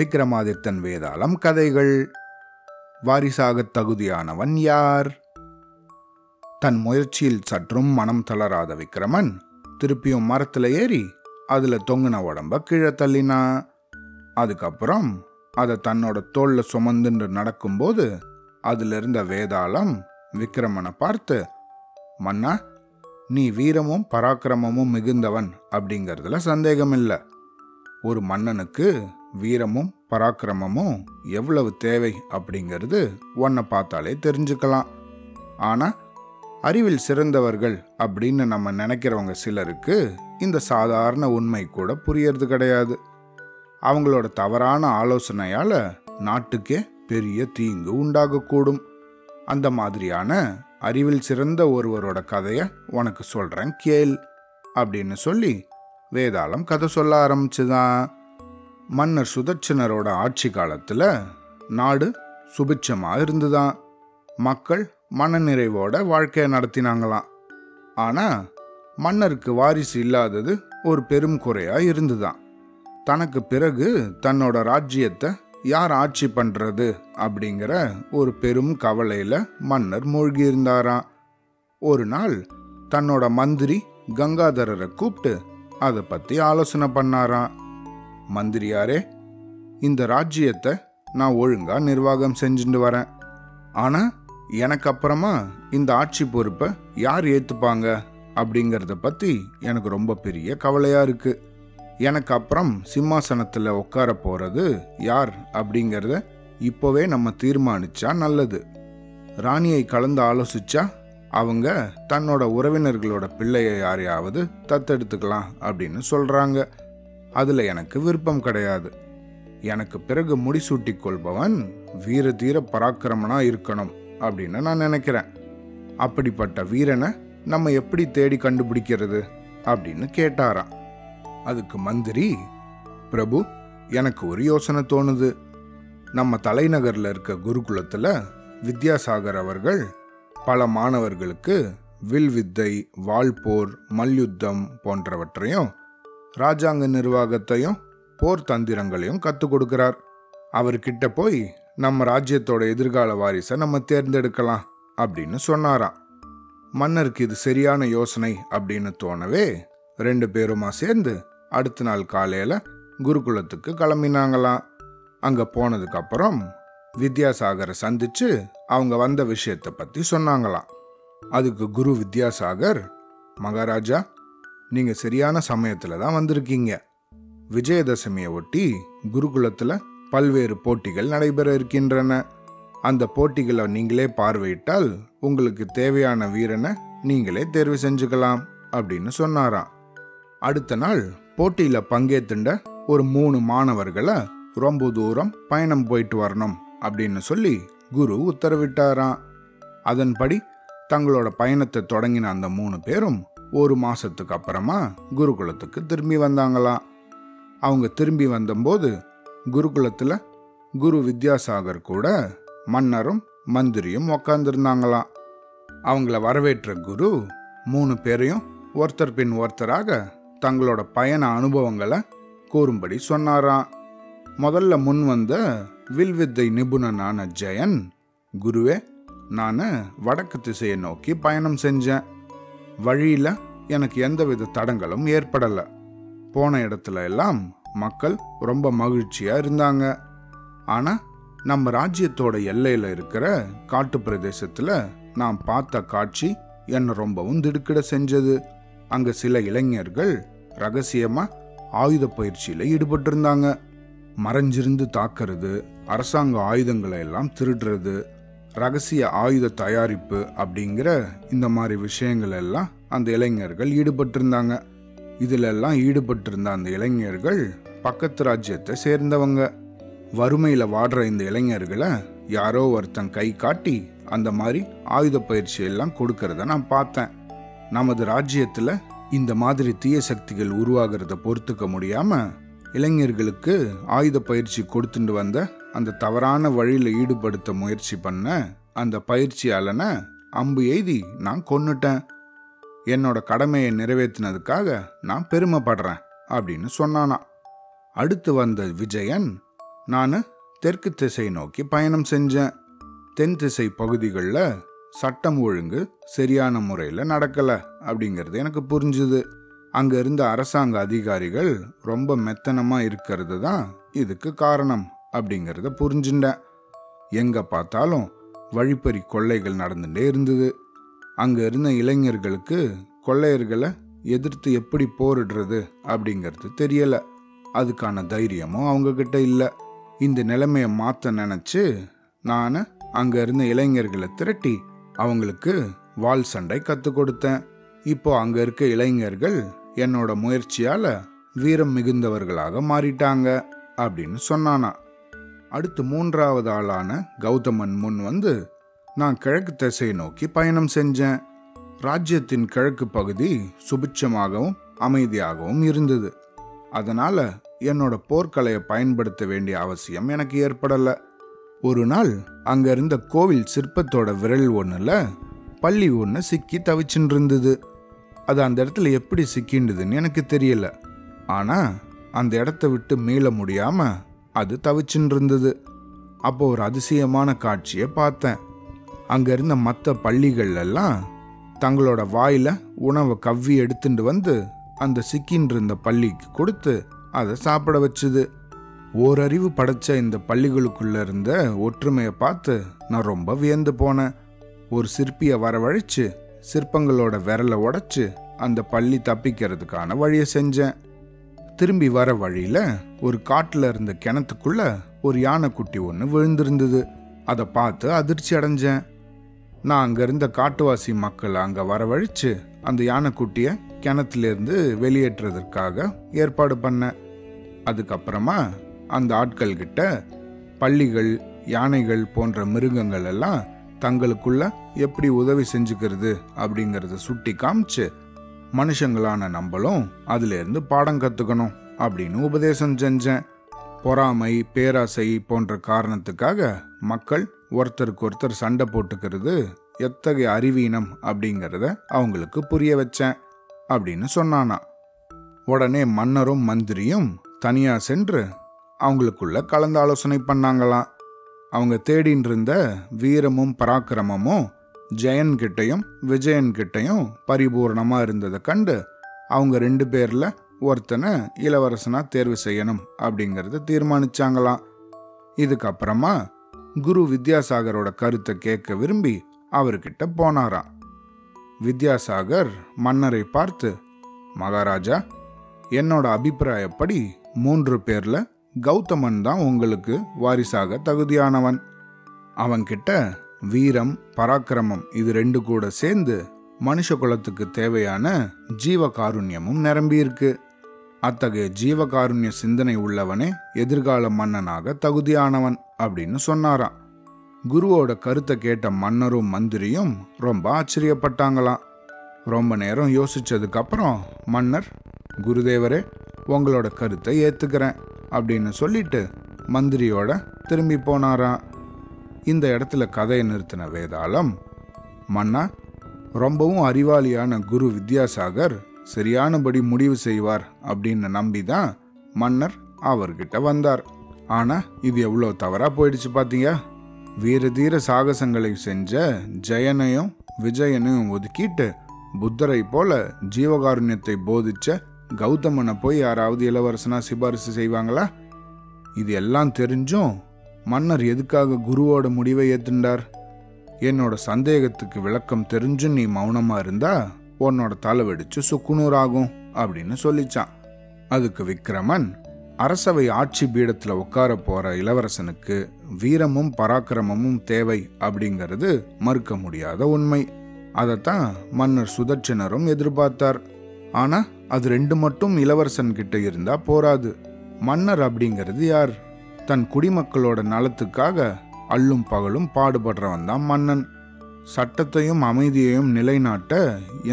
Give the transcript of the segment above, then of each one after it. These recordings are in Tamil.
விக்ரமாதித்தன் வேதாளம் கதைகள். வாரிசாகத் தகுதியானவன் யார்? தன் முயற்சியில் சற்றும் மனம் தளராத விக்ரமன் திருப்பியும் மரத்தில் ஏறி அதில் தொங்குன உடம்ப கீழே தள்ளினா. அதுக்கப்புறம் அதை தன்னோட தோளில் சுமந்துன்று நடக்கும்போது அதில் இருந்த வேதாளம் விக்ரமனை பார்த்து மன்னா நீ வீரமும் பராக்கிரமமும் மிகுந்தவன் அப்படிங்கிறதுல சந்தேகம் இல்லை ஒரு மன்னனுக்கு வீரமும் பராக்கிரமமும் எவ்வளவு தேவை அப்படிங்கிறது உன்னை பார்த்தாலே தெரிஞ்சுக்கலாம். ஆனா அறிவில் சிறந்தவர்கள் அப்படின்னு நம்ம நினைக்கிறவங்க சிலருக்கு இந்த சாதாரண உண்மை கூட புரியறது கிடையாது. அவங்களோட தவறான ஆலோசனையால நாட்டுக்கே பெரிய தீங்கு உண்டாகக்கூடும். அந்த மாதிரியான அறிவில் சிறந்த ஒருவரோட கதையை உனக்கு சொல்றேன் கேள் அப்படின்னு சொல்லி வேதாளம் கதை சொல்ல ஆரம்பிச்சுதான். மன்னர் சுதர்ச்சனரோட ஆட்சி காலத்தில் நாடு சுபிட்சமாக இருந்துதான். மக்கள் மனநிறைவோட வாழ்க்கையை நடத்தினாங்களாம். ஆனால் மன்னருக்கு வாரிசு இல்லாதது ஒரு பெரும் குறையாக இருந்துதான். தனக்கு பிறகு தன்னோட ராஜ்யத்தை யார் ஆட்சி பண்ணுறது அப்படிங்கிற ஒரு பெரும் கவலையில் மன்னர் மூழ்கி இருந்தாராம் ஒரு நாள் தன்னோட மந்திரி கங்காதரரை கூப்பிட்டு அதை பற்றி ஆலோசனை பண்ணாராம். மந்திரியாரே இந்த ராஜ்யத்தை நான் ஒழுங்கா நிர்வாகம் செஞ்சுட்டு வரேன். ஆனா எனக்கு அப்புறமா இந்த ஆட்சி பொறுப்பை யார் ஏத்துப்பாங்க அப்படிங்கிறத பத்தி எனக்கு ரொம்ப பெரிய கவலையா இருக்கு. எனக்கு அப்புறம் சிம்மாசனத்துல உட்கார போறது யார் அப்படிங்கிறத இப்போவே நம்ம தீர்மானிச்சா நல்லது. ராணியை கலந்து ஆலோசிச்சா அவங்க தன்னோட உறவினர்களோட பிள்ளையை யாரையாவது தத்தெடுத்துக்கலாம் அப்படின்னு சொல்றாங்க. அதில் எனக்கு விருப்பம் கிடையாது. எனக்கு பிறகு முடிசூட்டி கொள்பவன் வீர தீர பராக்கிரமனாக இருக்கணும் அப்படின்னு நான் நினைக்கிறேன். அப்படிப்பட்ட வீரனை நம்ம எப்படி தேடி கண்டுபிடிக்கிறது அப்படின்னு கேட்டாராம். அதுக்கு மந்திரி பிரபு எனக்கு ஒரு யோசனை தோணுது. நம்ம தலைநகரில் இருக்க குருகுலத்தில் வித்யாசாகர் அவர்கள் பல மாணவர்களுக்கு வில் வித்தை வாள்போர் மல்யுத்தம் போன்றவற்றையும் ராஜாங்க நிர்வாகத்தையும் போர் தந்திரங்களையும் கற்றுக் கொடுக்கிறார். அவர்கிட்ட போய் நம்ம ராஜ்யத்தோட எதிர்கால வாரிசை நம்ம தேர்ந்தெடுக்கலாம் அப்படின்னு சொன்னாராம். மன்னருக்கு இது சரியான யோசனை அப்படின்னு தோணவே ரெண்டு பேருமா சேர்ந்து அடுத்த நாள் காலையில குருகுலத்துக்கு கிளம்பினாங்களாம். அங்க போனதுக்கு அப்புறம் வித்யாசாகரை சந்திச்சு அவங்க வந்த விஷயத்தை பத்தி சொன்னாங்களாம். அதுக்கு குரு வித்யாசாகர் மகாராஜா நீங்கள் சரியான சமயத்தில் தான் வந்திருக்கீங்க. விஜயதசமியை ஒட்டி குருகுலத்தில் பல்வேறு போட்டிகள் நடைபெற இருக்கின்றன. அந்த போட்டிகளை நீங்களே பார்வையிட்டால் உங்களுக்கு தேவையான வீரனை நீங்களே தேர்வு செஞ்சுக்கலாம் அப்படின்னு சொன்னாராம். அடுத்த நாள் போட்டியில் பங்கேற்றுண்ட ஒரு மூணு மாணவர்களை ரொம்ப தூரம் பயணம் போயிட்டு வரணும் அப்படின்னு சொல்லி குரு உத்தரவிட்டாராம். அதன்படி தங்களோட பயணத்தை தொடங்கின அந்த மூணு பேரும் ஒரு மாசத்துக்கு அப்புறமா குருகுலத்துக்கு திரும்பி வந்தாங்களாம் அவங்க திரும்பி வந்தபோது குருகுலத்தில் குரு வித்யாசாகர் கூட மன்னரும் மந்திரியும் உக்காந்துருந்தாங்களாம் அவங்கள வரவேற்ற குரு மூணு பேரையும் ஒருத்தர் பின் ஒருத்தராக தங்களோட பயண அனுபவங்களை கூறும்படி சொன்னாராம். முதல்ல முன் வந்த வில்வித்தை நிபுணனான ஜெயன் குருவே நான் வடக்கு திசையை நோக்கி பயணம் செஞ்சேன். வழியில் எனக்கு எந்தவித தடங்களும் ஏற்படலை. போன இடத்துல எல்லாம் மக்கள் ரொம்ப மகிழ்ச்சியாக இருந்தாங்க. ஆனால் நம்ம ராஜ்யத்தோட எல்லையில் இருக்கிற காட்டு பிரதேசத்தில் நான் பார்த்த காட்சி என்னை ரொம்பவும் திடுக்கிட செஞ்சது. அங்கே சில இளைஞர்கள் ரகசியமாக ஆயுத பயிற்சியில் ஈடுபட்டிருந்தாங்க. மறைஞ்சிருந்து தாக்கிறது அரசாங்க ஆயுதங்களை எல்லாம் திருடுறது ரகசிய ஆயுத தயாரிப்பு அப்படிங்கிற இந்த மாதிரி விஷயங்கள் எல்லாம் அந்த இளைஞர்கள் ஈடுபட்டிருந்தாங்க. இதிலெல்லாம் ஈடுபட்டிருந்த அந்த இளைஞர்கள் பக்கத்து ராஜ்யத்தை சேர்ந்தவங்க. வறுமையில் வாடுற இந்த இளைஞர்களை யாரோ ஒருத்தன் கை காட்டி அந்த மாதிரி ஆயுத பயிற்சி எல்லாம் கொடுக்கறத நான் பார்த்தேன். நமது ராஜ்யத்தில் இந்த மாதிரி தீய சக்திகள் உருவாகிறத பொறுத்துக்க முடியாமல் இளைஞர்களுக்கு ஆயுத பயிற்சி கொடுத்துட்டு வந்த அந்த தவறான வழியில் ஈடுபடுத்த முயற்சி பண்ண அந்த பயிற்சியாளனை அம்பு எய்தி நான் கொன்னுட்டேன். என்னோட கடமையை நிறைவேற்றினதுக்காக நான் பெருமைப்படுறேன் அப்படின்னு சொன்னானா. அடுத்து வந்த விஜயன் நான் தெற்கு திசை நோக்கி பயணம் செஞ்சேன். தென் திசை பகுதிகளில் சட்டம் ஒழுங்கு சரியான முறையில் நடக்கலை அப்படிங்கிறது எனக்கு புரிஞ்சுது. அங்கே இருந்த அரசாங்க அதிகாரிகள் ரொம்ப மெத்தனமாக இருக்கிறது தான் இதுக்கு காரணம். அப்படிங்கிறத புரிஞ்சுட்டேன். எங்கே பார்த்தாலும் வழிப்பறி கொள்ளைகள் நடந்துகிட்டே இருந்தது. அங்கே இருந்த இளைஞர்களுக்கு கொள்ளையர்களை எதிர்த்து எப்படி போரிடுறது அப்படிங்கிறது தெரியலை. அதுக்கான தைரியமும் அவங்கக்கிட்ட இல்லை. இந்த நிலைமையை மாற்ற நினச்சி நான் அங்கே இருந்த இளைஞர்களை திரட்டி அவங்களுக்கு வால் சண்டை கற்றுக் கொடுத்தேன். இப்போ அங்கே இருக்க இளைஞர்கள் என்னோட முயற்சியால் வீரம் மிகுந்தவர்களாக மாறிட்டாங்க அப்படின்னு சொன்னானா. அடுத்து மூன்றாவது ஆளான கௌதமன் முன் வந்து நான் கிழக்கு திசையை நோக்கி பயணம் செஞ்சேன். ராஜ்யத்தின் கிழக்கு பகுதி சுபிட்சமாகவும் அமைதியாகவும் இருந்தது. அதனால் என்னோட போர்க்கலையை பயன்படுத்த வேண்டிய அவசியம் எனக்கு ஏற்படலை. ஒரு நாள் அங்கே இருந்த கோவில் சிற்பத்தோட விரல் ஒன்றில் பள்ளி ஒன்று சிக்கி தவிச்சுட்டு இருந்தது அது அந்த இடத்துல எப்படி சிக்கின்றதுன்னு எனக்கு தெரியல. ஆனால் அந்த இடத்த விட்டு மீள முடியாமல் அது தவிச்சுட்டு இருந்தது அப்போ ஒரு அதிசயமான காட்சியை பார்த்தேன். அங்கே இருந்த மற்ற பள்ளிகள்லாம் தங்களோட வாயில் உணவை கவ்வி எடுத்துட்டு வந்து அந்த சிக்கின்னு இருந்த பள்ளிக்கு கொடுத்து அதை சாப்பிட வச்சுது. ஓரறிவு படைச்ச இந்த பள்ளிகளுக்குள்ள இருந்த ஒற்றுமையை பார்த்து நான் ரொம்ப வியந்து போனேன். ஒரு சிற்பியை வரவழைச்சு சிற்பங்களோட விரலை உடைச்சு அந்த பள்ளி தப்பிக்கிறதுக்கான வழியை செஞ்சேன். திரும்பி வர வழியில் ஒரு காட்டில் இருந்த கிணத்துக்குள்ள ஒரு யானைக்குட்டி ஒன்று விழுந்திருந்தது. அதை பார்த்து அதிர்ச்சி அடைஞ்சேன். நான் அங்கே இருந்த காட்டுவாசி மக்களை அங்கே வரவழித்து அந்த யானைக்குட்டியை கிணத்துலேருந்து வெளியேற்றுறதுக்காக ஏற்பாடு பண்ணேன். அதுக்கப்புறமா அந்த ஆட்கள்கிட்ட பள்ளிகள் யானைகள் போன்ற மிருகங்கள் எல்லாம் தங்களுக்குள்ள எப்படி உதவி செஞ்சுக்கிறது அப்படிங்கிறத சுட்டி காமிச்சு மனுஷங்களான நம்மளும் அதிலிருந்து பாடம் கற்றுக்கணும் அப்படின்னு உபதேசம் செஞ்சேன். பொறாமை பேராசை போன்ற காரணத்துக்காக மக்கள் ஒருத்தருக்கு ஒருத்தர் சண்டை போட்டுக்கிறது எத்தகைய அறிவீனம் அப்படிங்கிறத அவங்களுக்கு புரிய வச்சேன் அப்படின்னு சொன்னானா. உடனே மன்னரும் மந்திரியும் தனியாக சென்று அவங்களுக்குள்ள கலந்து ஆலோசனை பண்ணாங்களாம். அவங்க தேடின்னு இருந்த வீரமும் பராக்கிரமமும் ஜெயன்கிட்டையும் விஜயன்கிட்டையும் பரிபூர்ணமாக இருந்ததை கண்டு அவங்க ரெண்டு பேரில் ஒருத்தனை இளவரசனாக தேர்வு செய்யணும் அப்படிங்கிறத தீர்மானிச்சாங்களாம். இதுக்கப்புறமா குரு வித்யாசாகரோட கருத்தை கேட்க விரும்பி அவர்கிட்ட போனாராம். வித்யாசாகர் மன்னரை பார்த்து மகாராஜா என்னோட அபிப்பிராயப்படி மூன்று பேர்ல கௌதமன் தான் உங்களுக்கு வாரிசாக தகுதியானவன். அவன்கிட்ட வீரம் பராக்கிரமம் இது ரெண்டு கூட சேர்ந்து மனுஷ குலத்துக்கு தேவையான ஜீவகாருண்யமும் நிரம்பியிருக்கு. அத்தகைய ஜீவகாருண்ய சிந்தனை உள்ளவனே எதிர்கால மன்னனாக தகுதியானவன் அப்படின்னு சொன்னாராம். குருவோட கருத்தை கேட்ட மன்னரும் மந்திரியும் ரொம்ப ஆச்சரியப்பட்டாங்களாம். ரொம்ப நேரம் யோசிச்சதுக்கப்புறம் மன்னர் குருதேவரே உங்களோட கருத்தை ஏத்துக்கிறேன் அப்படின்னு சொல்லிட்டு மந்திரியோட திரும்பி போனாராம். இந்த இடத்துல கதையை நிறுத்தின வேதாளம் மன்னா ரொம்பவும் அறிவாளியான குரு வித்யாசாகர் சரியானபடி முடிவு செய்வார் அப்படின்னு நம்பி தான் மன்னர் அவர்கிட்ட வந்தார். ஆனால் இது எவ்வளோ தவறாக போயிடுச்சு பார்த்தீங்க வீர தீர சாகசங்களை செஞ்ச ஜெயனையும் விஜயனையும் ஒதுக்கிட்டு புத்தரை போல ஜீவகாருண்யத்தை போதிச்ச கௌதமனை போய் யாராவது இளவரசனா சிபாரிசு செய்வாங்களா? இது எல்லாம் தெரிஞ்சும் மன்னர் எதுக்காக குருவோட முடிவை ஏத்துண்டார்? என்னோட சந்தேகத்துக்கு விளக்கம் தெரிஞ்சு நீ மௌனமா இருந்தா உன்னோட தலை வெடிச்சு சுக்குநூறு ஆகும் அப்படின்னு சொல்லிச்சான். அதுக்கு விக்ரமன் அரசவை ஆட்சி பீடத்துல உட்கார போற இளவரசனுக்கு வீரமும் பராக்கிரமமும் தேவை அப்படிங்கிறது மறுக்க முடியாத உண்மை. அதைத்தான் மன்னர் சுதட்சணரும் எதிர்பார்த்தார். ஆனா அது ரெண்டு மட்டும் இளவரசன் கிட்ட இருந்தா போராது. மன்னர் அப்படிங்கிறது யார்? தன் குடிமக்களோட நலத்துக்காக அல்லும் பகலும் பாடுபடுறவன் தான் மன்னன். சட்டத்தையும் அமைதியையும் நிலைநாட்ட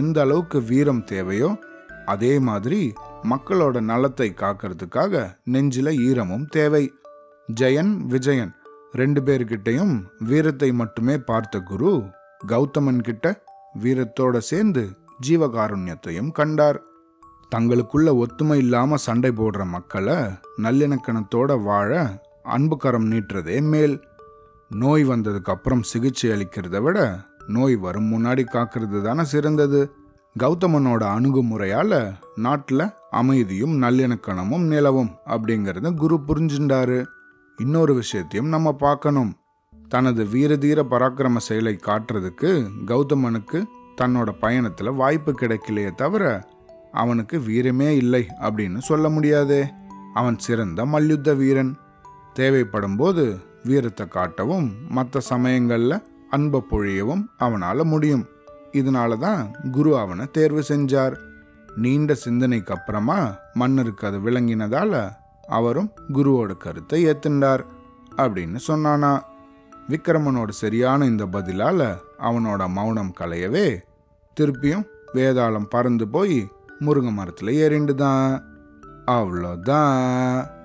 எந்த அளவுக்கு வீரம் தேவையோ அதே மாதிரி மக்களோட நலத்தை காக்கிறதுக்காக நெஞ்சில ஈரமும் தேவை. ஜெயன் விஜயன் ரெண்டு பேர்கிட்டையும் வீரத்தை மட்டுமே பார்த்த குரு கௌதமன் கிட்ட வீரத்தோட சேர்ந்து ஜீவகாருண்யத்தையும் கண்டார். தங்களுக்குள்ள ஒத்துமை இல்லாமல் சண்டை போடுற மக்களை நல்லிணக்கணத்தோட வாழ அன்புக்கரம் நீட்டுறதே மேல். நோய் வந்ததுக்கு அப்புறம் சிகிச்சை அளிக்கிறத விட நோய் வரும் முன்னாடி காக்கிறது தானே சிறந்தது. கௌதமனோட அணுகுமுறையால் நாட்டில் அமைதியும் நல்லிணக்கணமும் நிலவும் அப்படிங்கிறத குரு புரிஞ்சுண்டாரு இன்னொரு விஷயத்தையும் நம்ம பார்க்கணும். தனது வீரதீர பராக்கிரம செயலை காட்டுறதுக்கு கௌதமனுக்கு தன்னோட பயணத்தில் வாய்ப்பு கிடைக்கலையே தவிர அவனுக்கு வீரமே இல்லை அப்படின்னு சொல்ல முடியாதே. அவன் சிறந்த மல்யுத்த வீரன். தேவைப்படும் போது வீரத்தை காட்டவும் மற்ற சமயங்களில் அன்பை பொழியவும் அவனால் முடியும். இதனால தான் குரு அவனை தேர்வு செஞ்சார். நீண்ட சிந்தனைக்கு அப்புறமா மன்னருக்கு அது விளங்கினதால அவரும் குருவோட கருத்தை ஏத்துண்டார் அப்படின்னு சொன்னானா. விக்ரமனோட சரியான இந்த பதிலால் அவனோட மௌனம் கலையவே திருப்பியும் வேதாளம் பறந்து போய் முருங்கை மரத்தில் ஏறிண்டு தான் அவ்வளோதான்